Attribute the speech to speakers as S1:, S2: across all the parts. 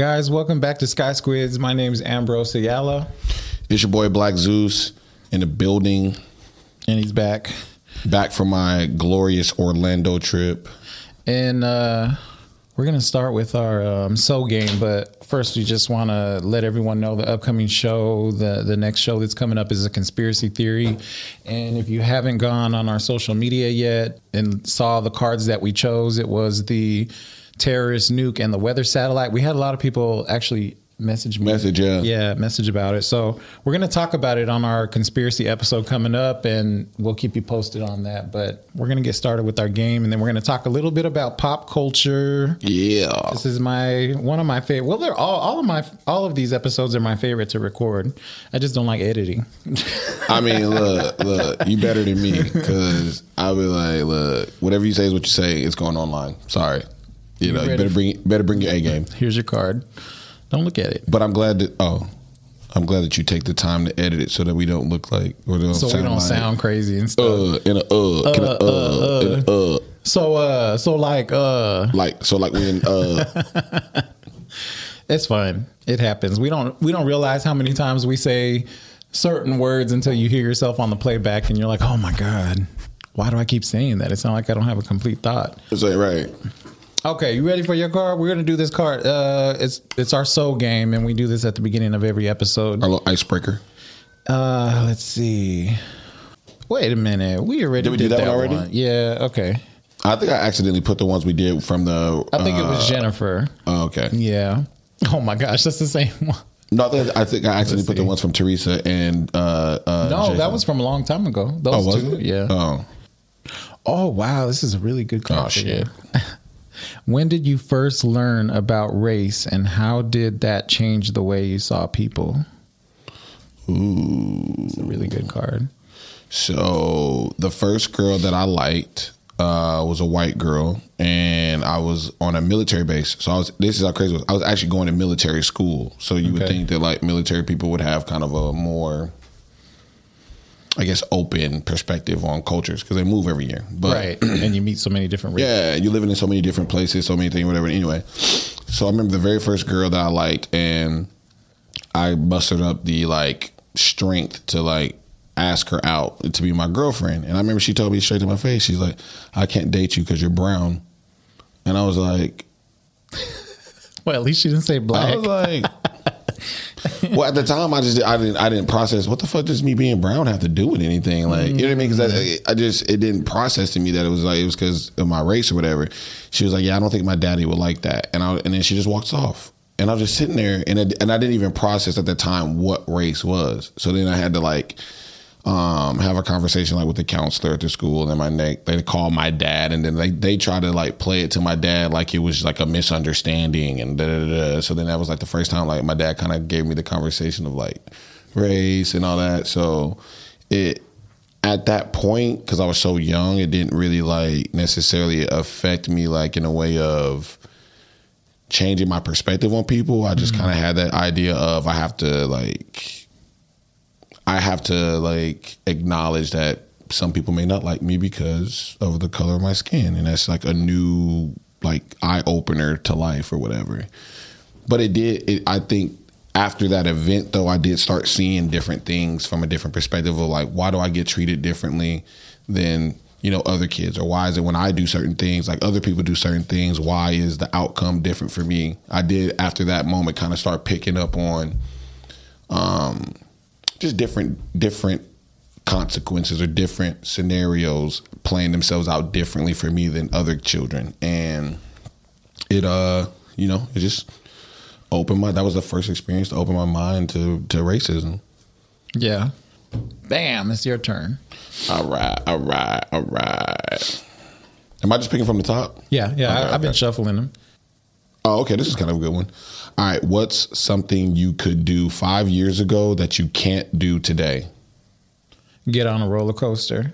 S1: Guys, welcome back to Sky Squidz. My name is Ambrose Ayala,
S2: It's your boy Black Zeus in the building,
S1: and he's back.
S2: back from my glorious Orlando trip.
S1: And uh, we're going to start with our um, Soul game. But first, we just want to let everyone know the upcoming show, the, the next show that's coming up is a conspiracy theory. And if you haven't gone on our social media yet and saw the cards that we chose, it was the terrorist nuke and the weather satellite. We had a lot of people actually message me.
S2: Message, yeah.
S1: Yeah, message about it. So we're going to talk about it on our conspiracy episode coming up, and we'll keep you posted on that. But we're going to get started with our game, and then we're going to talk a little bit about pop culture.
S2: Yeah.
S1: This is my one of my favorite. Well, they're all all of my all of these episodes are my favorite to record. I just don't like editing.
S2: I mean, look, look, you better than me because I'll be like, look, whatever you say is what you say. It's going online. Sorry. You know, you better bring better bring your A game.
S1: Here's your card. Don't look at it.
S2: But I'm glad that oh, I'm glad that you take the time to edit it so that we don't look like or don't
S1: So we don't
S2: like,
S1: sound crazy and stuff.
S2: uh in a uh, a, uh, in a, uh
S1: so uh, so like uh,
S2: like so like when uh
S1: It's fine. It happens. We don't we don't realize how many times we say certain words until you hear yourself on the playback and you're like, "Oh my god, why do I keep saying that?" It's not like I don't have a complete thought.
S2: it's like right.
S1: Okay, you ready for your card? We're gonna do this card. Uh, it's it's our soul game, and we do this at the beginning of every episode.
S2: Our little icebreaker.
S1: Uh, let's see. Wait a minute. We already
S2: Did we do that one already?
S1: Yeah. Okay.
S2: I think I accidentally put the ones we did from the.
S1: I think it
S2: uh,
S1: was Jennifer.
S2: Oh, okay.
S1: Yeah. Oh my gosh, that's the same one.
S2: No, I think I, think I accidentally put the ones from Teresa and. Uh, uh,
S1: No,
S2: Jason.
S1: that was from a long time ago. Those
S2: Oh,
S1: two.
S2: it?
S1: Yeah.
S2: Oh,
S1: Oh wow, this is a really good card.
S2: Oh, shit.
S1: when did you first learn about race, and how did that change the way you saw people?
S2: ooh.
S1: It's a really good card.
S2: So the first girl that I liked uh, was a white girl, and I was on a military base. So I was. This is how crazy it was. I was actually going to military school. So you would think that like military people would have kind of a more. I guess open perspective on cultures because they move every year. But
S1: right, and you meet so many different races.
S2: Yeah, you're living in so many different places, so many things, whatever. Anyway, so I remember the very first girl that I liked, and I mustered up the like strength to like ask her out to be my girlfriend. And I remember she told me straight to my face, she's like, "I can't date you because you're brown," and I was like,
S1: Well, at least she didn't say
S2: I
S1: black.
S2: was like. well, at the time, I just I didn't I didn't process what the fuck does me being brown have to do with anything? Like you know what I mean? Because I, I just it didn't process to me that it was like it was because of my race or whatever. She was like, yeah, I don't think my daddy would like that, and I and then she just walks off, and I was just sitting there, and it, and I didn't even process at the time what race was. So then I had to like um, have a conversation like with the counselor at the school, and then my neck they call my dad, and then they they try to like play it to my dad like it was like a misunderstanding, and da da da. da. So then that was like the first time like my dad kind of gave me the conversation of like race and all that. So it at that point because I was so young, it didn't really like necessarily affect me like in a way of changing my perspective on people. I just kind of had that idea of I have to like I have to like acknowledge that some people may not like me because of the color of my skin, and that's like a new like eye opener to life or whatever. But it did. It, I think after that event, though, I did start seeing different things from a different perspective of like, why do I get treated differently than you know other kids, or why is it when I do certain things like other people do certain things? Why is the outcome different for me? I did after that moment kind of start picking up on um, just different different consequences or different scenarios playing themselves out differently for me than other children and it uh you know it just opened my that was the first experience to open my mind to to racism
S1: yeah. Bam! It's your turn.
S2: all right all right all right am i just picking from the top
S1: Yeah, yeah.
S2: Okay,
S1: I, I've been shuffling them.
S2: Oh okay this is kind of a good one all right what's something you could do five years ago that you can't do today
S1: Get on a roller coaster.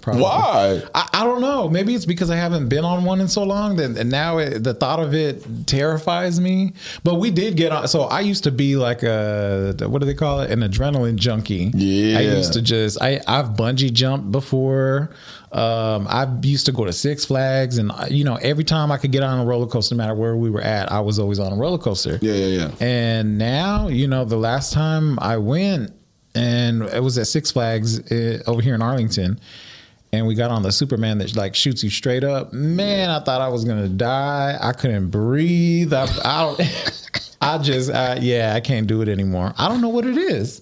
S1: Probably.
S2: Why?
S1: I, I don't know. Maybe it's because I haven't been on one in so long that and now it, the thought of it terrifies me. But we did get on. So I used to be like a what do they call it? An adrenaline junkie.
S2: Yeah.
S1: I used to just I I've bungee jumped before. Um, I used to go to Six Flags, and you know every time I could get on a roller coaster, no matter where we were at, I was always on a roller coaster.
S2: Yeah, yeah, yeah.
S1: And now, you know, the last time I went, and it was at Six Flags uh, over here in Arlington, and we got on the Superman that like shoots you straight up. Man, I thought I was gonna die. I couldn't breathe. I, I. I just, I, yeah, I can't do it anymore. I don't know what it is.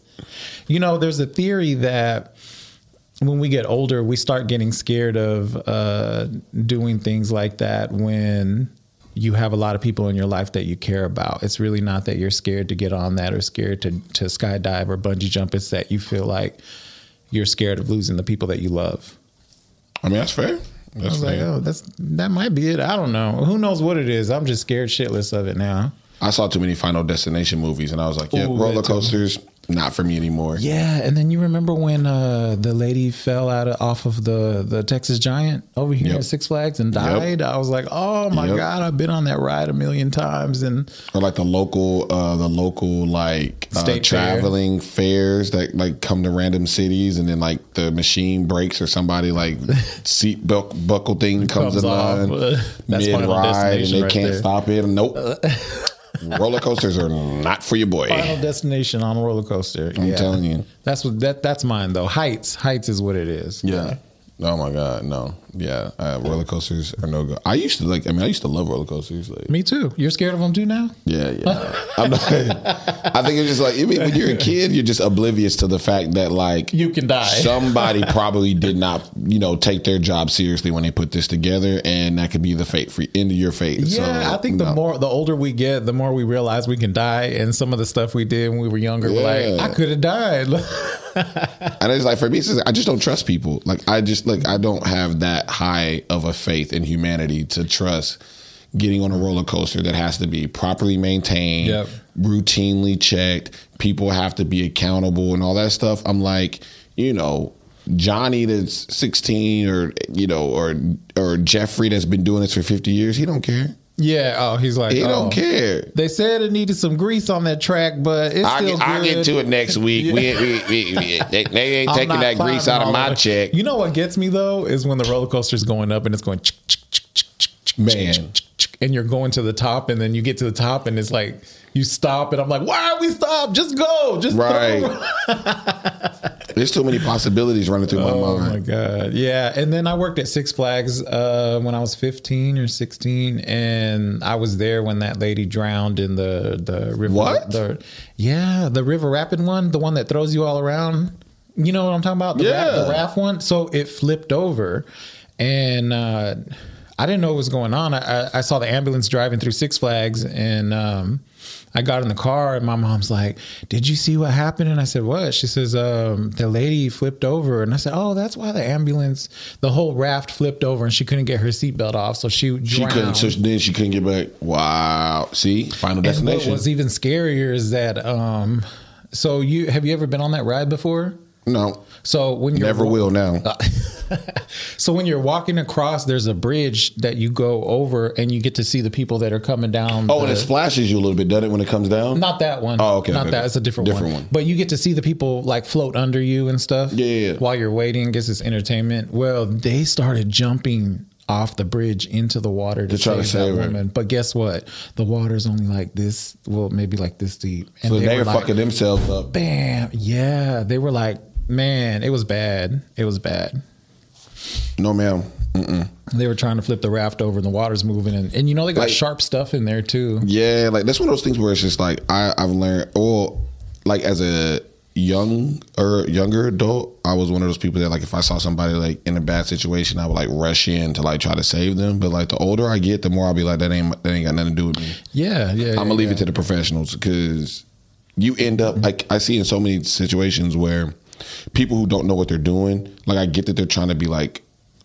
S1: You know, there's a theory that when we get older, we start getting scared of uh, doing things like that when you have a lot of people in your life that you care about. It's really not that you're scared to get on that or scared to, to skydive or bungee jump. It's that you feel like you're scared of losing the people that you love.
S2: I mean, that's fair.
S1: I
S2: That's
S1: was like, oh, that's that might be it. I don't know. Who knows what it is? I'm just scared shitless of it now.
S2: I saw too many Final Destination movies, and I was like, yeah,
S1: Ooh,
S2: roller coasters, not for me anymore.
S1: Yeah, and then you remember when uh, the lady fell out of, off of the the Texas Giant over here
S2: Yep.
S1: at Six Flags and died? I was like, oh my
S2: Yep.
S1: god, I've been on that ride a million times, and
S2: Or like the local, uh, the local like uh,
S1: State fair.
S2: traveling fairs that like come to random cities, and then like the machine breaks or somebody like seat buck, buckle thing comes,
S1: Comes
S2: along
S1: Uh,
S2: mid ride, and they
S1: right
S2: can't
S1: there.
S2: stop it. Nope. roller coasters are not for your boy.
S1: Final Destination on a roller coaster.
S2: I'm telling you.
S1: that's what that that's mine though. Heights, heights is what it is.
S2: Yeah. Oh my god, no. Yeah, uh, roller coasters are no good. I used to like. I mean, I used to love roller coasters. Like,
S1: Me too. You're scared of them too now?
S2: Yeah, yeah. I'm not, I think it's just like I mean, when you're a kid, you're just oblivious to the fact that like
S1: You can die.
S2: somebody probably did not, you know, take their job seriously when they put this together, and that could be the fate for end of your fate.
S1: Yeah,
S2: So,
S1: I think the
S2: no.
S1: more the older we get, the more we realize we can die. And some of the stuff we did when we were younger, we're
S2: Yeah.
S1: like, I could have died.
S2: And it's like for me, it's just, I just don't trust people. Like I just like I don't have that high of a faith in humanity to trust getting on a roller coaster that has to be properly maintained,
S1: Yep.
S2: routinely checked. People have to be accountable and all that stuff. I'm like, you know, Johnny that's 16 or you know or or Jeffrey that's been doing this for 50 years, he don't care.
S1: Yeah. Oh, he's like,
S2: He
S1: oh.
S2: don't care.
S1: They said it needed some grease on that track, but it's
S2: I
S1: still
S2: get,
S1: good.
S2: I'll get to it next week. We, we, we, we- they, they ain't
S1: I'm
S2: taking that grease out of my check.
S1: You know what gets me though is when the roller coaster's going up and it's going,
S2: Man.
S1: and you're going to the top, and then you get to the top, and it's like you stop, and I'm like, why are we stop? Just go, just
S2: Right.
S1: Go.
S2: There's too many possibilities running through my mind.
S1: Oh my god, yeah. And then I worked at Six Flags uh, when I was 15 or 16, and I was there when that lady drowned in the the river.
S2: What?
S1: The, yeah, the River Rapid one, the one that throws you all around. You know what I'm talking about? The raft,
S2: Yeah.
S1: the raft one. So it flipped over, and uh, I didn't know what was going on. I, I, I saw the ambulance driving through Six Flags, and um, I got in the car, and my mom's like, "Did you see what happened?" And I said, "What?" She says, um, "The lady flipped over," and I said, "Oh, that's why the ambulance, the whole raft flipped over, and she couldn't get her seatbelt off, so she
S2: She couldn't. So then she couldn't get back. Wow. See, final
S1: and what
S2: destination.
S1: was even scarier is that. Um, so you have you ever been on that ride before?
S2: No,
S1: So when you're
S2: never will now.
S1: So when you're walking across, there's a bridge that you go over, and you get to see the people that are coming down.
S2: oh,
S1: the,
S2: and it splashes you a little bit, doesn't it, when it comes down?
S1: not that one.
S2: Oh, okay,
S1: Not
S2: okay,
S1: that.
S2: okay.
S1: It's a different,
S2: Different
S1: one.
S2: one.
S1: But you get to see the people like float under you and stuff.
S2: Yeah, yeah, yeah.
S1: While you're waiting, gets this entertainment. Well, they started jumping off the bridge into the water to,
S2: To try to
S1: save that
S2: her.
S1: woman. But guess what? The water's only like this. Well, maybe like this deep. And
S2: So they,
S1: were
S2: were
S1: like,
S2: fucking themselves up.
S1: Bam. Yeah. They were like, man, it was bad. It was bad.
S2: No, ma'am. Mm-mm.
S1: They were trying to flip the raft over and the water's moving and, and you know they got
S2: Like-
S1: sharp stuff in there too.
S2: Yeah, like that's one of those things where it's just like I, I've learned, or like as a young or younger adult, I was one of those people that like if I saw somebody like in a bad situation, I would like rush in to like try to save them. But like the older I get, the more I'll be like that ain't that ain't got nothing to do with me.
S1: Yeah, yeah.
S2: I'm gonna leave it to the professionals because you end up like I see in so many situations where people who don't know what they're doing, like I get that they're trying to be like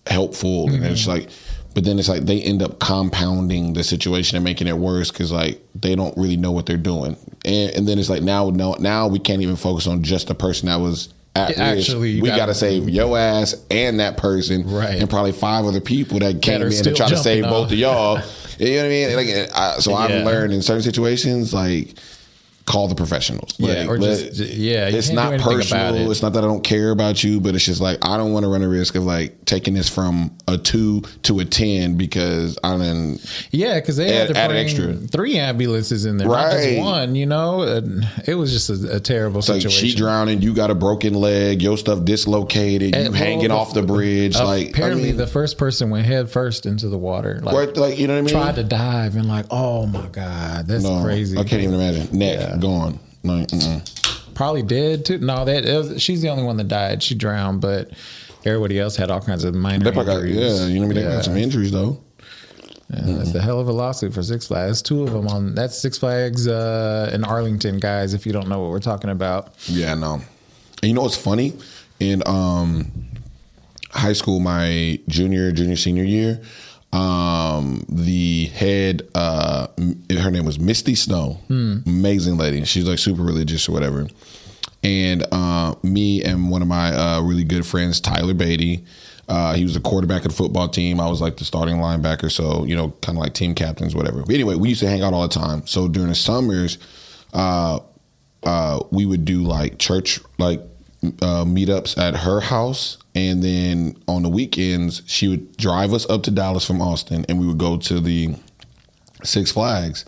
S2: helpful, and it's like, but then it's like they end up compounding the situation and making it worse because like they don't really know what they're doing, and and then it's like now no now we can't even focus on just the person that was at
S1: actually,
S2: we
S1: gotta-
S2: save your ass and that person,
S1: Right.
S2: And probably five other people that came in and try to save
S1: off.
S2: both of y'all. you know what I mean? Like, I, so
S1: Yeah.
S2: I've learned in certain situations, like. Call the professionals.
S1: Yeah,
S2: Like,
S1: or
S2: let-
S1: just- yeah,
S2: It's not personal.
S1: it.
S2: It's not that I don't care about you, but it's just like I don't want to run a risk of like taking this from a two to a ten because I'm in.
S1: Yeah, because they had to
S2: add
S1: bring
S2: extra.
S1: three ambulances in there, not just one. You know, and it was just a, a terrible
S2: It's like
S1: situation.
S2: she drowning, you got a broken leg, your stuff dislocated, you
S1: And, well,
S2: hanging
S1: the-
S2: off the bridge. Uh, like
S1: Apparently,
S2: I mean,
S1: the first person went head first into the water. Like,
S2: right, like you know what I mean?
S1: tried to dive and like, oh my god, that's
S2: no,
S1: crazy.
S2: I can't even imagine. Neck
S1: Yeah.
S2: Gone. Like, mm-mm.
S1: Probably dead too. No, that was, she's the only one that died. She drowned, but everybody else had all kinds of minor
S2: They probably got,
S1: injuries.
S2: yeah, you know what I mean? They
S1: Yeah.
S2: got some injuries though.
S1: Yeah, That's a hell of a lawsuit for Six Flags. Two of them on that's Six Flags uh, in Arlington, guys. If you don't know what we're talking about,
S2: Yeah, no. And you know what's funny? In um, high school, my junior, junior, senior year, um, the head, uh, her name was Misty Snow, amazing lady. She's like super religious or whatever. And uh, me and one of my uh, really good friends, Tyler Beatty, uh, he was the quarterback of the football team. I was like the starting linebacker, so you know, kind of like team captains, whatever. But anyway, we used to hang out all the time. So during the summers, uh, uh, we would do like church like uh, meetups at her house, and then on the weekends she would drive us up to Dallas from Austin, and we would go to the Six Flags.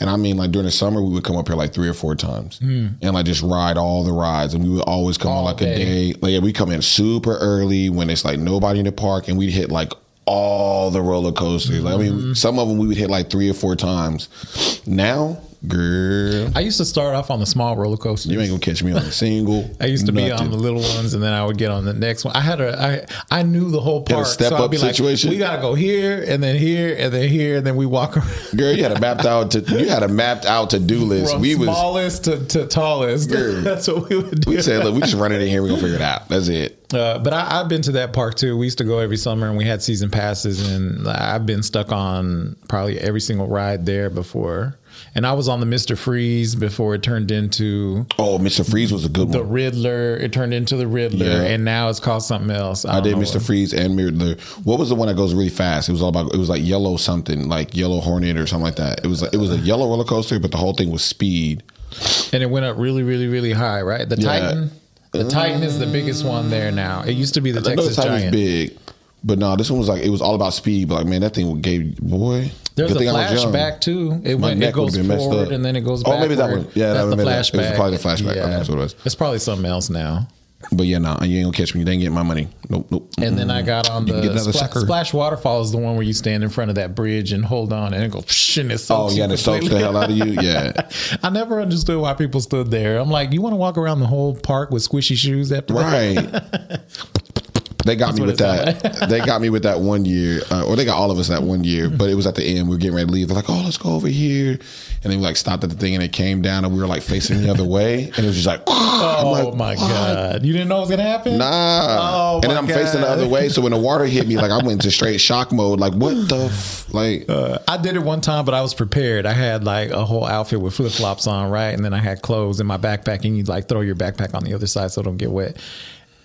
S2: And I mean, like during the summer, we would come up here like three or four times, and like just ride all the rides. And we would always come on like
S1: day.
S2: a day. Like yeah, we come in super early when it's like nobody in the park, and we'd hit like all the roller coasters. Like I
S1: Mm-hmm.
S2: mean, some of them we would hit like three or four times. Now, girl,
S1: I used to start off on the small roller coasters.
S2: you ain't gonna catch me on a single.
S1: I used to be on the little ones, and then I would get on the next one. I had a, I, I knew the whole park.
S2: step
S1: so I'd
S2: up
S1: be
S2: situation?
S1: Like, we gotta go here, and then here, and then here, and then we walk around.
S2: Girl, you had a mapped out to you had a mapped out to do list.
S1: From
S2: we was
S1: smallest to, to tallest.
S2: Girl.
S1: That's what we would do.
S2: we said, look, we just run it in here. We gonna figure it out. That's it.
S1: Uh, but I, I've been to that park too. We used to go every summer, and we had season passes, and I've been stuck on probably every single ride there before. And I was on the Mister Freeze before it turned into
S2: Oh, Mr. Freeze was a good
S1: the
S2: one.
S1: The Riddler. It turned into the Riddler,
S2: Yeah.
S1: and now it's called something else.
S2: I
S1: don't
S2: did Mr. Freeze and Riddler. What was the one that goes really fast? It was all about. It was like yellow something, like yellow Hornet or something like that. It was it was a yellow roller coaster, but the whole thing was speed.
S1: and it went up really, really, really high. Right, the
S2: Yeah.
S1: Titan. The Titan is the biggest one there now. It used to be the Texas
S2: the was
S1: Giant.
S2: big, but no, this one was like it was all about speed. But like, man, that thing gave boy.
S1: There's
S2: good
S1: a
S2: thing I was young.
S1: flashback too. It
S2: My
S1: went,
S2: neck
S1: it goes
S2: would've been messed
S1: forward
S2: up.
S1: and then it goes
S2: Oh,
S1: back.
S2: maybe that one. Yeah, that
S1: that's the
S2: would've been- it was
S1: flashback.
S2: probably the flashback. I think that's what it was.
S1: It's probably something else now.
S2: But yeah, no, you ain't gonna catch me. You ain't getting my money. Nope, nope.
S1: And then I got on the
S2: get another
S1: spla-
S2: sucker.
S1: splash waterfall is the one where you stand in front of that bridge and hold on and it goes psh, and it
S2: Oh yeah, and it soaks the hell out of you. Yeah,
S1: I never understood why people stood there. I'm like, you want to walk around the whole park with squishy shoes after that?
S2: right. They got me with
S1: it
S2: that. they got me with that one year, uh, or they got all of us that one year. But it was at the end. We were getting ready to leave. They're like, "Oh, let's go over here," and then we like stopped at the thing, and it came down, and we were like facing the other way, and it was just like,
S1: Oh
S2: like,
S1: my
S2: "What?"
S1: god! You didn't know it was gonna happen?
S2: Nah.
S1: Oh,
S2: and then I'm facing the other way. So when the water hit me, like I went into straight shock mode. Like what the f-? like?
S1: Uh, I did it one time, but I was prepared. I had like a whole outfit with flip flops on, right? And then I had clothes in my backpack, and you like throw your backpack on the other side so it don't get wet.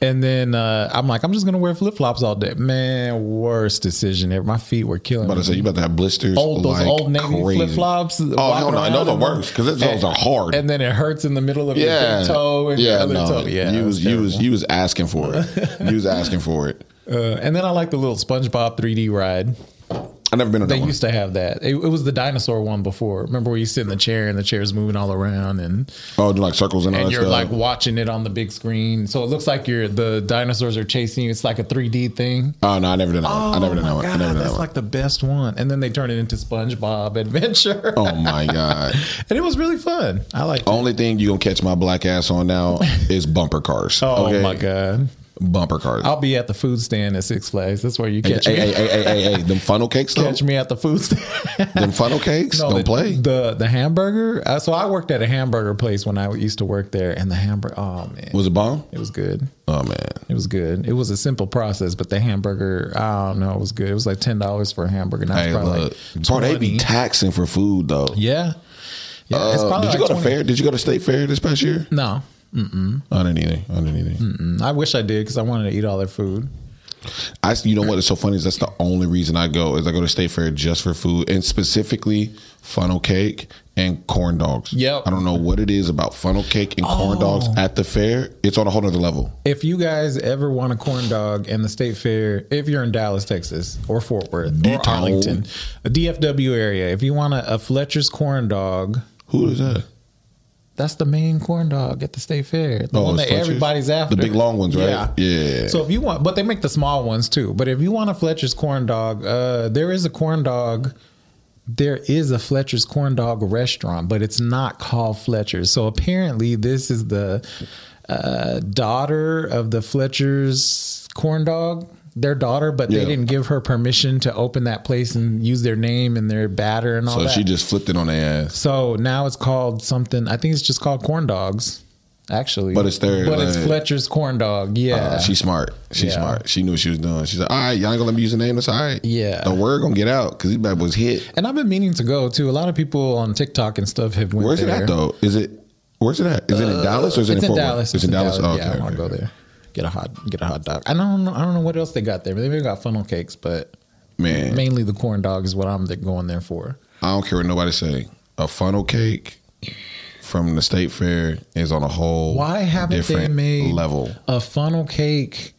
S1: And then uh, I'm like, I'm just gonna wear flip flops all day. Man, worst decision ever. My feet were killing
S2: I'm about
S1: me.
S2: to say you about to have blisters.
S1: old those
S2: like
S1: old navy flip flops.
S2: Oh hell no, those are worse because those are hard.
S1: And then it hurts in the middle of
S2: yeah,
S1: your toe and
S2: yeah,
S1: your other
S2: no.
S1: toe. Yeah,
S2: you
S1: it
S2: was, you was you was asking for it. you was asking for it.
S1: Uh, and then I like the little SpongeBob 3D ride.
S2: I never been on that
S1: They used to have that. It, it was the dinosaur one before. Remember where you sit in the chair and the chair's moving all around and
S2: oh, like circles and all
S1: and
S2: that
S1: you're
S2: stuff.
S1: like watching it on the big screen. So it looks like you're the dinosaurs are chasing you. It's like a 3D thing.
S2: oh no, I never done that one. I never done that oh, one. I
S1: God,
S2: never done
S1: that's
S2: that one.
S1: like the best one. And then they turn it into SpongeBob Adventure.
S2: oh my god.
S1: and it was really fun. I like.
S2: Only thing you gonna catch my black ass on now is bumper cars.
S1: Oh
S2: okay?
S1: my god!
S2: Bumper cars.
S1: I'll be at the food stand at Six Flags. That's where you catch
S2: hey,
S1: me.
S2: hey, hey, hey, hey, hey, them funnel cakes though.
S1: Catch me at the food stand.
S2: Them funnel cakes.
S1: No,
S2: Don't
S1: the,
S2: play.
S1: the the hamburger. Uh, so I worked at a hamburger place when I used to work there, and the hamburger. Oh man,
S2: Was it bomb?
S1: it was good.
S2: Oh man.
S1: It was good. It was a simple process, but the hamburger, I don't know, it was good. It was like ten dollars for a hamburger. Now it's
S2: Hey,
S1: probably
S2: look,
S1: like
S2: bro, they be taxing for food though.
S1: yeah, yeah.
S2: Uh, did you
S1: like
S2: go to fair? Did you go to state fair this past year?
S1: No,
S2: Mm-mm. I didn't either. I didn't either.
S1: Mm, I wish I did because I wanted to eat all their food.
S2: I, you know what is so funny is that's the only reason I go is I go to State Fair just for food and specifically funnel cake and corn dogs.
S1: Yep.
S2: I don't know what it is about funnel cake and corn dogs at the fair. It's on a whole nother level.
S1: If you guys ever want a corn dog in the state fair, if you're in Dallas, Texas, or Fort Worth, or
S2: D-Town.
S1: Arlington, a DFW area, if you want a, a Fletcher's corn dog,
S2: Who is that?
S1: That's the main corn dog at the state fair. The
S2: Oh,
S1: one that
S2: Fletcher's?
S1: everybody's after.
S2: The big long ones, right? Yeah.
S1: So if you want, but they make the small ones too. But if you want a Fletcher's corn dog, uh, there is a corn dog. There is a Fletcher's corn dog restaurant, but it's not called Fletcher's. So apparently, this is the uh, daughter of the Fletcher's corn dog. Their daughter, but
S2: Yeah.
S1: they didn't give her permission to open that place and use their name and their batter and all
S2: So
S1: that.
S2: she just flipped it on their ass.
S1: So now it's called something. I think it's just called corn dogs. Actually,
S2: But it's their,
S1: But it's Fletcher's corn dog. Yeah,
S2: Uh, she's smart. She's
S1: Yeah.
S2: smart. She knew what she was doing. She's like, all right, y'all ain't gonna let me use the name. That's all right.
S1: Yeah.
S2: The word gonna get out because these bad boys hit.
S1: and I've been meaning to go too. A lot of people on TikTok and stuff have went there.
S2: Where's it at though? Is it? Where's it at? Is it in Dallas or is it in Fort Worth?
S1: Dallas.
S2: It's in Dallas. Oh,
S1: yeah,
S2: okay,
S1: I want to
S2: okay.
S1: go there. Get a hot, get a hot dog. I don't know. I don't know what else they got there. Maybe they got funnel cakes, but
S2: Man,
S1: mainly the corn dog is what I'm going there for.
S2: I don't care what nobody say. A funnel cake from the state fair is on a whole
S1: Why haven't they made
S2: level.
S1: a funnel cake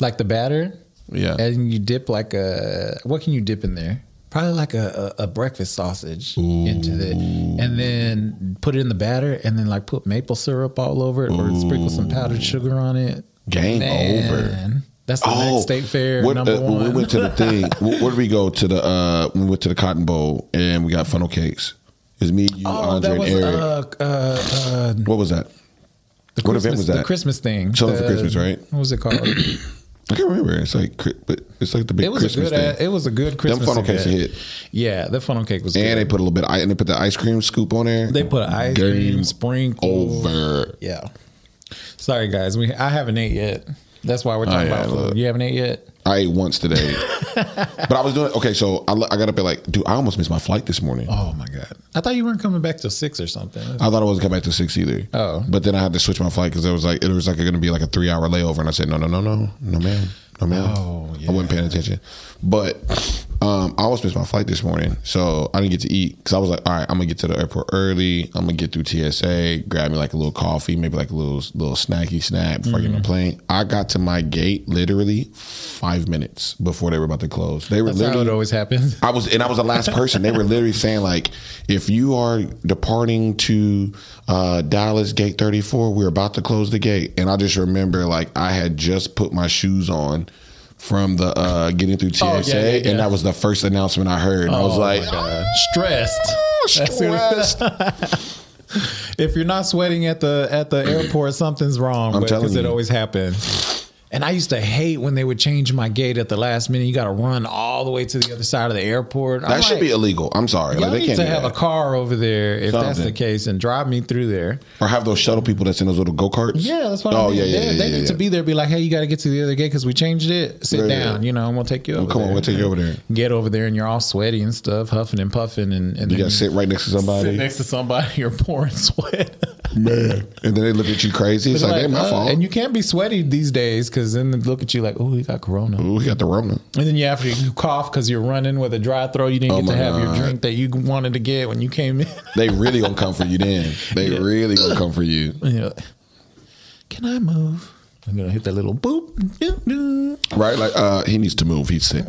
S1: like the batter?
S2: Yeah.
S1: and you dip like a what can you dip in there? Probably like a, a, a breakfast sausage into it, and then put it in the batter, and then like put maple syrup all over it, or sprinkle some powdered sugar on it.
S2: Game over.
S1: That's the next state fair
S2: Oh, what,
S1: number
S2: uh, when
S1: one.
S2: we went to the thing. where did we go to the? uh We went to the Cotton Bowl and we got funnel cakes. It's me, you,
S1: oh,
S2: Andre,
S1: was
S2: and Eric.
S1: uh, uh, uh,
S2: what was that?
S1: the
S2: What event was that?
S1: The Christmas thing.
S2: Chilling for Christmas, right?
S1: What was it called?
S2: I can't remember. It's like, but it's like the big
S1: it was
S2: Christmas
S1: a good.
S2: thing.
S1: It was a good Christmas.
S2: Them funnel cakes hit.
S1: Yeah, the funnel cake was.
S2: And
S1: good.
S2: they put a little bit, and they put the ice cream scoop on there.
S1: They put ice
S2: Game
S1: cream sprinkle
S2: over.
S1: Yeah. Sorry guys, we I haven't ate yet. That's why we're talking
S2: Oh, yeah,
S1: about food.
S2: look.
S1: You haven't ate yet?
S2: I ate once today, but I was doing okay. So I, I got up at like, dude, I almost missed my flight this morning.
S1: Oh my god! I thought you weren't coming back till six or something.
S2: I thought I wasn't coming back to six either.
S1: Oh.
S2: but then I had to switch my flight because it was like it was like going to be like a three hour layover, and I said no, no, no, no, no, ma'am, no, ma'am.
S1: Oh, yeah.
S2: I wasn't paying attention, but um, I almost missed my flight this morning, so I didn't get to eat because I was like, all right, I'm gonna get to the airport early. I'm gonna get through TSA, grab me like a little coffee, maybe like a little little snacky snack before I get on the
S1: Mm-hmm.
S2: plane. I got to my gate literally five minutes before they were about to close. They were
S1: That's how
S2: literally
S1: it always happens.
S2: I was, and I was the last person. They were literally saying like, if you are departing to uh, Dallas Gate 34, we're about to close the gate. And I just remember like I had just put my shoes on from the uh, getting through TSA,
S1: Oh, yeah, yeah, yeah.
S2: and that was the first announcement I heard. And I was
S1: Oh,
S2: like,
S1: God. stressed.
S2: Stressed.
S1: if you're not sweating at the at the airport, something's wrong.
S2: I'm telling
S1: because it
S2: you.
S1: always happens. And I used to hate when they would change my gate at the last minute. You got to run all the way to the other side of the airport. I'm
S2: that should
S1: like,
S2: be illegal. I'm sorry, like they
S1: need
S2: can't
S1: to have
S2: that.
S1: a car over there if that's the case and drive me through there.
S2: or have those shuttle people that's in those little go karts.
S1: Yeah, that's what
S2: Oh
S1: I mean.
S2: yeah, yeah,
S1: they,
S2: yeah,
S1: they
S2: yeah,
S1: need to be there. Be like, hey, you got to get to the other gate because we changed it. Sit down, you know, and we'll take you over.
S2: Come on, we'll take you over there.
S1: Get over there, and you're all sweaty and stuff, huffing and puffing, and, and
S2: You got to sit right next to somebody,
S1: sit next to somebody. You're pouring sweat.
S2: man, and then they look at you crazy. It's like,
S1: Like,
S2: ain't my
S1: uh,
S2: fault.
S1: And you can't be sweaty these days because then they look at you like, oh, he got corona.
S2: Ooh, he got the Rona.
S1: And then you have to cough because you're running with a dry throat. You didn't
S2: Oh
S1: get to have your drink that you wanted to get when you came in.
S2: They really gonna come for you then. They
S1: Yeah.
S2: really gonna come for you.
S1: And Can I move? I'm gonna hit that little boop.
S2: Right? Like uh he needs to move. He's sick.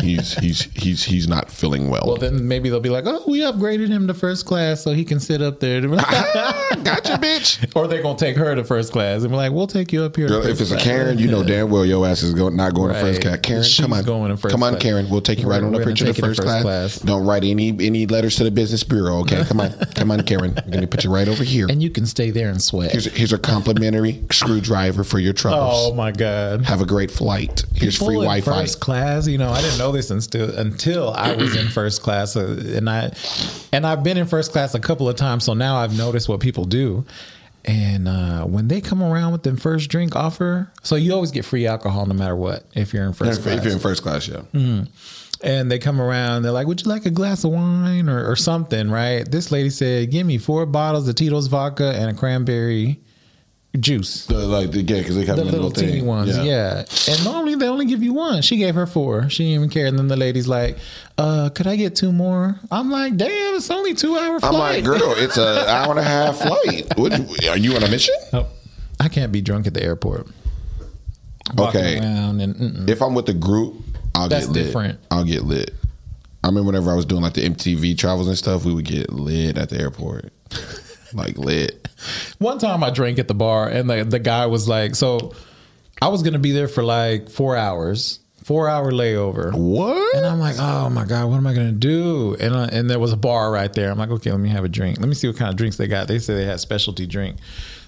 S2: he's he's he's he's not feeling well.
S1: Well, then maybe they'll be like, "Oh, we upgraded him to first class so he can sit up there."
S2: gotcha, bitch.
S1: or they're gonna take her to first class and be like, "We'll take you up here."
S2: Girl, if it's a. Karen, you know damn well your ass is go, not going to first class. Karen,
S1: She's
S2: come on,
S1: going to first
S2: come on,
S1: class.
S2: Karen. We'll take you right
S1: We're-
S2: on up here to the first,
S1: first
S2: class.
S1: class.
S2: Don't write any any letters to the business bureau. Okay, come on, come on, Karen. I'm gonna put you right over here.
S1: and you can stay there and sweat.
S2: Here's a, here's a complimentary screwdriver for your troubles.
S1: oh my god!
S2: Have a great flight. Here's
S1: People
S2: free Wi-Fi.
S1: First class, you know, I didn't know this until until I was in first class, uh, and I and I've been in first class a couple of times, so now I've noticed what people do. And uh, when they come around with them first drink offer, so you always get free alcohol no matter what if you're in first
S2: If,
S1: class.
S2: if you're in first class, yeah.
S1: and they come around, they're like, "Would you like a glass of wine or, or something?" Right? This lady said, "Give me four bottles of Tito's vodka and a cranberry juice.
S2: The, like the yeah, because they have
S1: The
S2: them in
S1: little
S2: thing.
S1: teeny ones, yeah. And normally they only give you one. She gave her four. She didn't even care. And then the lady's like, uh, could I get two more? I'm like, damn, it's only two hour flight.
S2: I'm like, girl, it's an hour and a half flight. What, are you on a mission?
S1: Oh, I can't be drunk at the airport. Walking
S2: Okay.
S1: around and.
S2: If I'm with the group, I'll
S1: That's
S2: get lit.
S1: different.
S2: I'll get lit. I remember whenever I was doing like the MTV travels and stuff, we would get lit at the airport. like lit.
S1: One time I drank at the bar and the, the guy was like, so I was going to be there for like four hours, four hour layover.
S2: What?
S1: And I'm like, oh my God, what am I going to do? And I, and there was a bar right there. I'm like, okay, let me have a drink. Let me see what kind of drinks they got. They said they had specialty drink.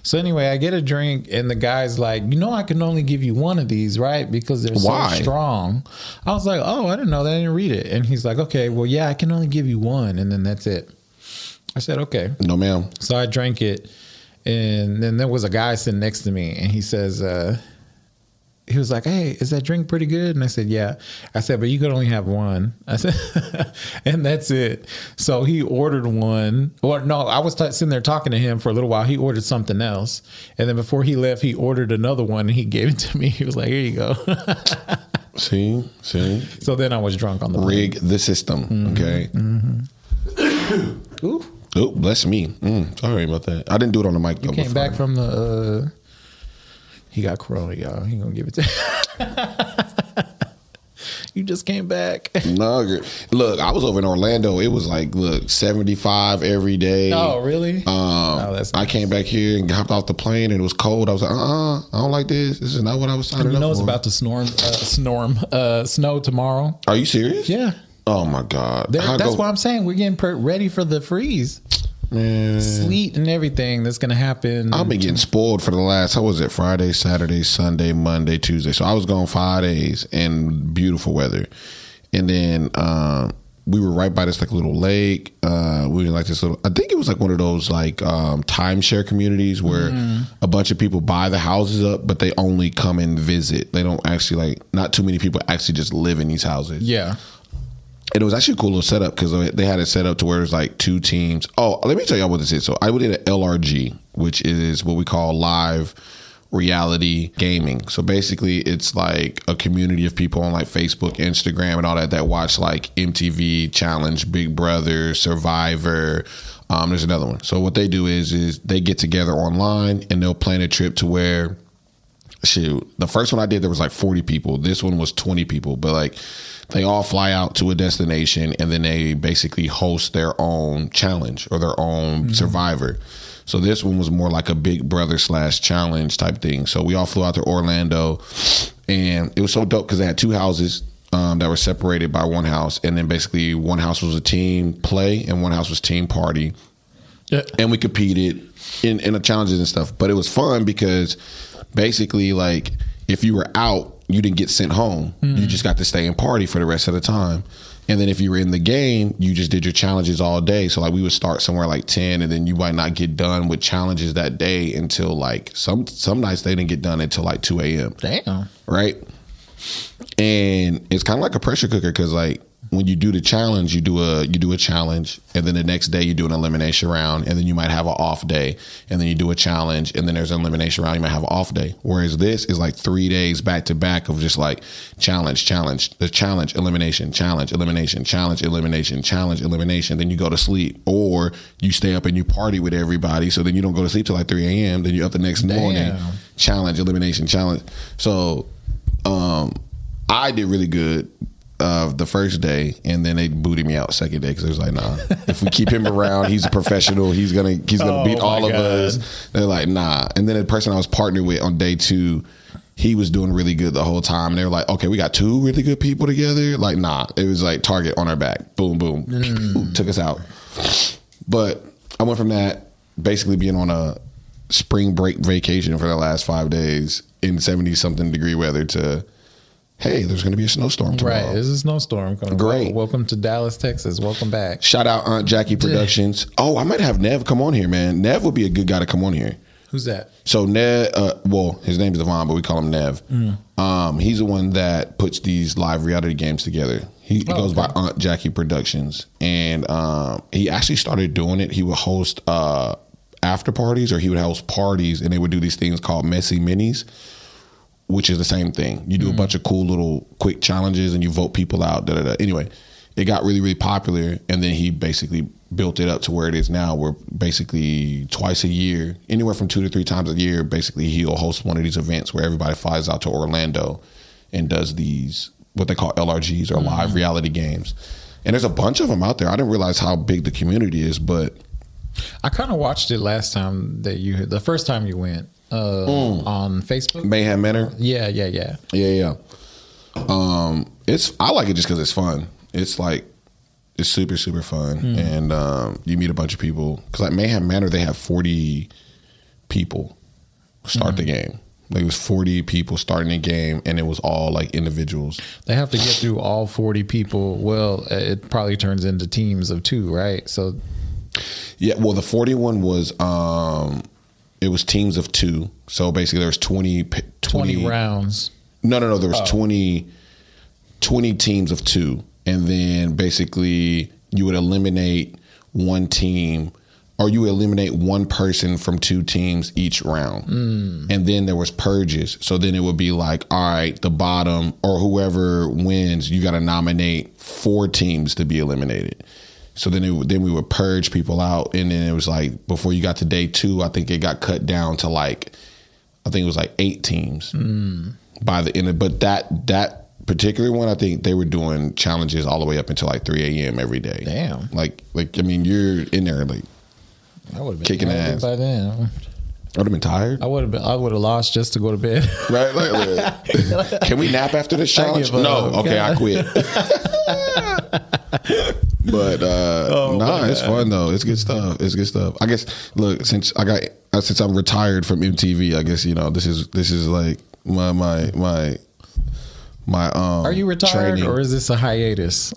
S1: So anyway, I get a drink and the guy's like, you know, I can only give you one of these, right? Because they're
S2: Why?
S1: so strong. I was like, oh, I didn't know that. I didn't read it. And he's like, okay, well, yeah, I can only give you one. And then that's it. I said, okay.
S2: No, ma'am.
S1: So I drank it, and then there was a guy sitting next to me, and he says, uh, he was like, "Hey, is that drink pretty good?" And I said, "Yeah." I said, "But you could only have one." I said, and that's it. So he ordered one, or no, I was t- sitting there talking to him for a little while. He ordered something else, and then before he left, he ordered another one, and he gave it to me. He was like, "Here you go."
S2: See, see,
S1: so then I was drunk on the plane.
S2: rig the system.
S1: Mm-hmm.
S2: Okay.
S1: Ooh,
S2: Oh, bless me. Mm, sorry about that. I didn't do it on the mic. though
S1: came back from the. Uh, he got corona, y'all. He gonna give it to. you just came back.
S2: No, look, I was over in Orlando. It was like, look, seventy five every day.
S1: Oh, really?
S2: Um,
S1: Oh, that's
S2: I came back here and hopped off the plane and it was cold. I was like, uh, uh I don't like this. This is not what I was signing
S1: you
S2: up
S1: know it's
S2: for.
S1: about to snorm, uh, storm, uh, snow tomorrow.
S2: Are you serious?
S1: Yeah,
S2: Oh my god.
S1: That's
S2: go-
S1: why I'm saying we're getting per- ready for the freeze,
S2: man.
S1: sleet, and everything that's gonna happen.
S2: I've been getting spoiled for the last. How was it? Friday, Saturday, Sunday, Monday, Tuesday. So I was gone five days and beautiful weather, and then um, we were right by this like little lake. Uh, we were in, like this little. I think it was like one of those like um, timeshare communities where a bunch of people buy the houses up, but they only come and visit. They don't actually like. Not too many people actually just live in these houses.
S1: yeah,
S2: And it was actually a cool little setup because they had it set up to where it's like two teams. Oh, let me tell y'all what this is. So I did an LRG, which is what we call live reality gaming. So basically, it's like a community of people on like Facebook, Instagram, and all that that watch like MTV Challenge, Big Brother, Survivor. Um, there's another one. So what they do is is they get together online and they'll plan a trip to where shoot the first one i did there was like 40 people this one was 20 people but like they all fly out to a destination and then they basically host their own challenge or their own survivor so this one was more like a big brother slash challenge type thing so we all flew out to orlando and it was so dope because they had two houses um, that were separated by one house and then basically one house was a team play and one house was team party
S1: yeah.
S2: and we competed in in the challenges and stuff. But it was fun because basically, like, if you were out, you didn't get sent home. You hmm. just got to stay and party for the rest of the time. And then if you were in the game, you just did your challenges all day. So like we would start somewhere like ten, and then you might not get done with challenges that day until like some some nights they didn't get done until like two a.m
S1: Damn.
S2: right? And it's kind of like a pressure cooker because like when you do the challenge, you do a you do a challenge, and then the next day you do an elimination round, and then you might have an off day, and then you do a challenge, and then there's an elimination round. You might have an off day. Whereas this is like three days back to back of just like challenge, challenge, the challenge, elimination, challenge, elimination, challenge, elimination, challenge, elimination. Then you go to sleep, or you stay up and you party with everybody. So then you don't go to sleep till like three a.m. Then you're up the next morning. Challenge, elimination, challenge. So um, I did really good uh, the first day, and then they booted me out second day because it was like, nah. if we keep him around, he's a professional. He's gonna he's gonna
S1: Oh,
S2: beat all of us. They're like, nah. And then the person I was partnered with on day two. He was doing really good the whole time. And they were like, okay, we got two really good people together. Like, nah. It was like target on our back. Boom, boom.
S1: Mm.
S2: Took us out. But I went from that basically being on a spring break vacation for the last five days in 70 something degree weather to, hey, there's going to be a snowstorm tomorrow.
S1: Right. There's a snowstorm coming.
S2: Great.
S1: Welcome to Dallas, Texas. Welcome back.
S2: Shout out Aunt Jackie Productions. Oh, I might have Nev come on here, man. Nev would be a good guy to come on here.
S1: Who's that?
S2: So Nev, uh, well, his name's Devon, but we call him Nev.
S1: Mm.
S2: Um, he's the one that puts these live reality games together. He, he
S1: Oh,
S2: goes
S1: okay.
S2: by Aunt Jackie Productions, and um, he actually started doing it. He would host uh, after parties or he would host parties and they would do these things called messy minis which is the same thing. You do a bunch of cool little quick challenges and you vote people out da, da, da. anyway it got really really popular and then he basically built it up to where it is now where basically twice a year anywhere from two to three times a year basically he'll host one of these events where everybody flies out to orlando and does these what they call lrgs or live mm-hmm. reality games. And there's a bunch of them out there. I didn't realize how big the community is but
S1: I kind of watched it last time that you, the first time you went uh,
S2: Mm.
S1: on Facebook.
S2: mayhem manor
S1: Yeah, yeah, yeah.
S2: Yeah, yeah. Um, it's I like it just because it's fun. It's like it's super super fun, and um, you meet a bunch of people. Because like Mayhem Manor, they have forty people start the game. Like it was forty people starting the game, and it was all like individuals.
S1: They have to get through all 40 people. Well, it probably turns into teams of two, right? So,
S2: Yeah, well, the forty one was um, it was teams of two. So basically, there was 20,
S1: 20,
S2: 20
S1: rounds.
S2: No, no, no. There was 20, 20 teams of two. And then basically you would eliminate one team or you eliminate one person from two teams each round. Hmm. And then there was purges. So then it would be like, all right, the bottom or whoever wins, you got to nominate four teams to be eliminated. So then it, then we would purge people out, and then it was like before you got to day two, I think it got cut down to like I think it was like eight teams hmm. by the end. Of, but that that particular one, I think they were doing challenges all the way up until like three a.m. every day.
S1: Damn.
S2: Like like I mean, you're in there like
S1: I would have been
S2: Kicking ass.
S1: by then.
S2: I would have been tired,
S1: I would have been. I would have lost just to go to bed.
S2: right? Like, like, can we nap after this challenge? No, okay, I quit. but uh
S1: Oh,
S2: nah, it's fun though. It's good stuff. It's good stuff. I guess look, since I got uh, since I'm retired from MTV, I guess you know this is this is like my my my my um
S1: Are you retired
S2: training.
S1: or is this a hiatus?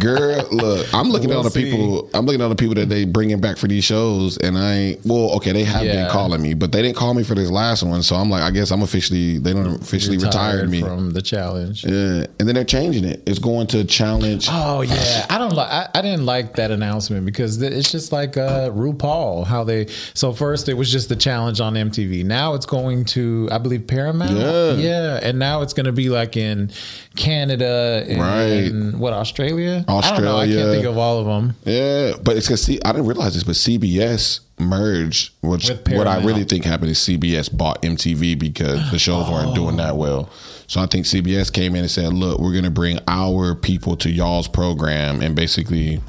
S2: Girl, look, I'm looking
S1: We'll
S2: at all the people. I'm looking at all the people that they bringing back for these shows, and I ain't- well, okay, they have been calling me, but they didn't call me for this last one. So I'm like, I guess I'm officially they don't officially retired, me.
S1: from the challenge.
S2: yeah, and then they're changing it. It's going to challenge.
S1: Oh yeah, I don't like. I, I didn't like that announcement because it's just like uh, RuPaul. How they so first it was just the challenge on MTV. Now it's going to I believe Paramount.
S2: Yeah.
S1: yeah, and now it's going to be like in Canada and
S2: Right.
S1: what Australia. I don't know. I can't think of all of them.
S2: Yeah, but it's because see, I didn't realize this, but CBS merged, which what I really think happened is CBS bought MTV because the shows weren't doing oh. that well. So I think CBS came in and said, "Look, we're going to bring our people to y'all's program and basically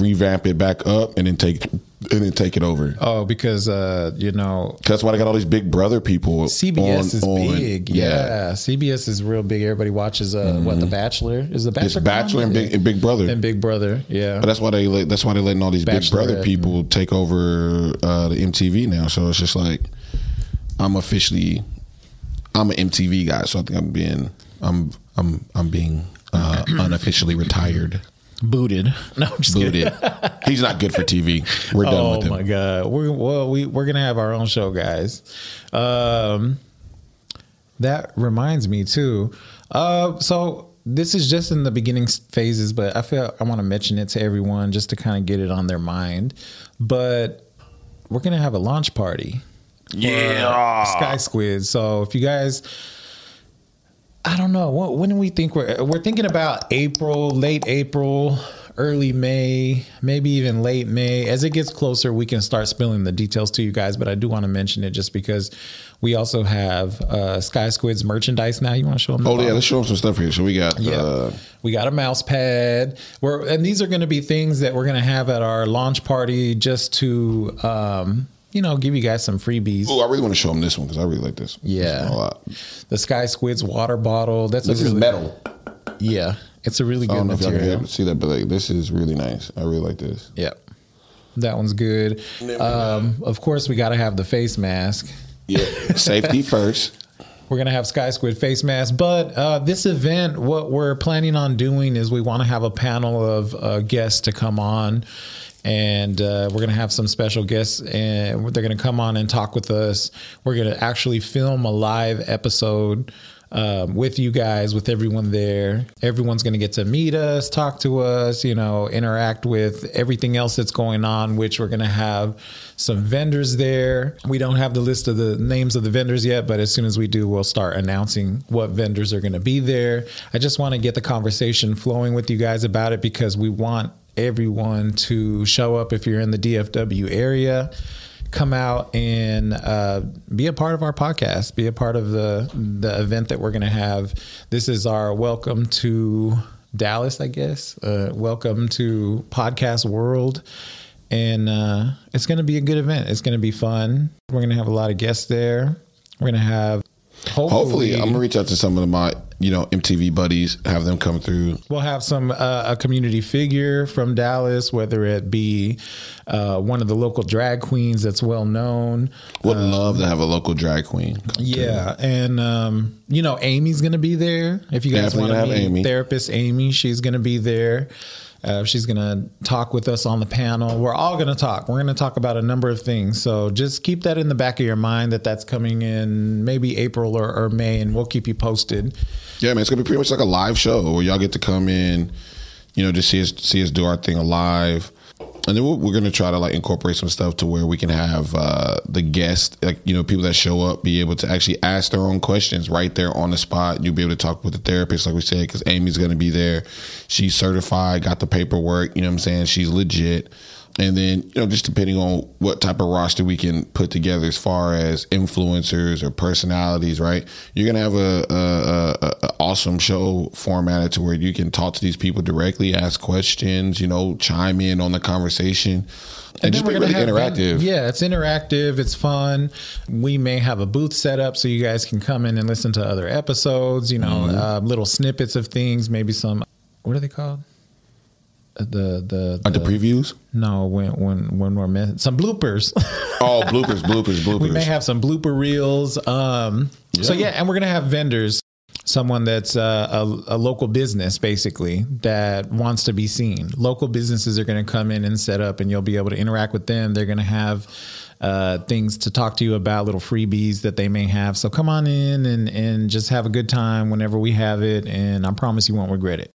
S2: revamp it back up and then take and then take it over."
S1: Oh, because uh, you know
S2: That's why they got all these Big Brother people.
S1: CBS is
S2: on- on-
S1: big. Yeah. CBS is real big. Everybody watches uh, what The Bachelor is the Bachelor.
S2: Mm-hmm. It's Bachelor and Big, and Big Brother.
S1: and Big Brother. Yeah.
S2: But that's why they let, that's why they're letting all these Big Brother people take over uh, the MTV now. So it's just like I'm officially I'm an MTV guy, so I think I'm being I'm I'm I'm being uh, unofficially retired.
S1: Booted. No, I'm just kidding.
S2: Booted. He's not good for TV. We're done
S1: Oh
S2: with him.
S1: my god. We're well, we we're gonna have our own show, guys. Um, that reminds me too. Uh, so this is just in the beginning phases, but I feel I want to mention it to everyone just to kind of get it on their mind. But we're gonna have a launch party.
S2: Yeah.
S1: Sky Squid. So if you guys, I don't know, when, when do we think we're we're thinking about April, late April, early May, maybe even late May. As it gets closer, we can start spilling the details to you guys. But I do want to mention it just because we also have uh, Sky Squidz merchandise now. You want to show them? the
S2: Oh yeah, let's show them some stuff here. So we got
S1: Yeah.
S2: uh,
S1: we got a mouse pad. We're and these are going to be things that we're going to have at our launch party just to um, you know give you guys some freebies.
S2: Oh, I really want to show them this one because I really like this.
S1: Yeah.
S2: This a lot.
S1: The Sky Squidz water bottle. That's
S2: This
S1: a
S2: is metal.
S1: Yeah, it's a really
S2: I
S1: good
S2: don't know if y'all
S1: material.
S2: can see that, but like this is really nice. I really like this.
S1: Yeah, that one's good. Um, of course, we got to have the face mask.
S2: Yeah, safety first.
S1: We're gonna have Sky Squid face mask, but uh, this event, what we're planning on doing is we want to have a panel of uh, guests to come on, and uh, we're gonna have some special guests, and they're gonna come on and talk with us. We're gonna actually film a live episode um, with you guys, with everyone there. Everyone's going to get to meet us, talk to us, you know, interact with everything else that's going on, which we're going to have some vendors there. We don't have the list of the names of the vendors yet, but as soon as we do, we'll start announcing what vendors are going to be there. I just want to get the conversation flowing with you guys about it because we want everyone to show up if you're in the DFW area come out and uh, be a part of our podcast, be a part of the the event that we're going to have. This is our welcome to Dallas, I guess. Uh, welcome to Podcast World, and uh, it's going to be a good event. It's going to be fun. We're going to have a lot of guests there. We're going to have
S2: hopefully, hopefully I'm gonna reach out to some of my you know MTV buddies, have them come through.
S1: We'll have some uh, a community figure from Dallas, whether it be uh, one of the local drag queens that's well known.
S2: Would um, love to have a local drag queen.
S1: Yeah, through. and um, you know Amy's gonna be there. If you guys want to meet Amy. therapist Amy, she's gonna be there. Uh, she's going to talk with us on the panel. We're all going to talk. We're going to talk about a number of things. So just keep that in the back of your mind that that's coming in maybe April or, or May, and we'll keep you posted.
S2: Yeah, man, it's to be pretty much like a live show where y'all get to come in, you know, just see us see us do our thing live and then we're, we're going to try to like incorporate some stuff to where we can have uh, the guests, like you know, people that show up, be able to actually ask their own questions right there on the spot. You'll be able to talk with the therapist, like we said, because Amy's going to be there. She's certified, got the paperwork. You know what I'm saying? She's legit. And then, you know, just depending on what type of roster we can put together as far as influencers or personalities, right? You're gonna have a, a, a, a awesome show formatted to where you can talk to these people directly, ask questions, you know, chime in on the conversation. And, and just be really interactive.
S1: yeah, it's interactive. It's fun. We may have a booth set up so you guys can come in and listen to other episodes. You know, mm-hmm. uh, little snippets of things. Maybe some. What are they called? The the,
S2: the, the previews.
S1: No, when when when we're missing some bloopers.
S2: oh, bloopers, bloopers, bloopers.
S1: We may have some blooper reels. Um, yeah. So yeah, and we're gonna have vendors. Someone that's uh, a, a local business, basically, that wants to be seen. Local businesses are going to come in and set up, and you'll be able to interact with them. They're going to have uh, things to talk to you about, little freebies that they may have. So come on in and and just have a good time whenever we have it, and I promise you won't regret it.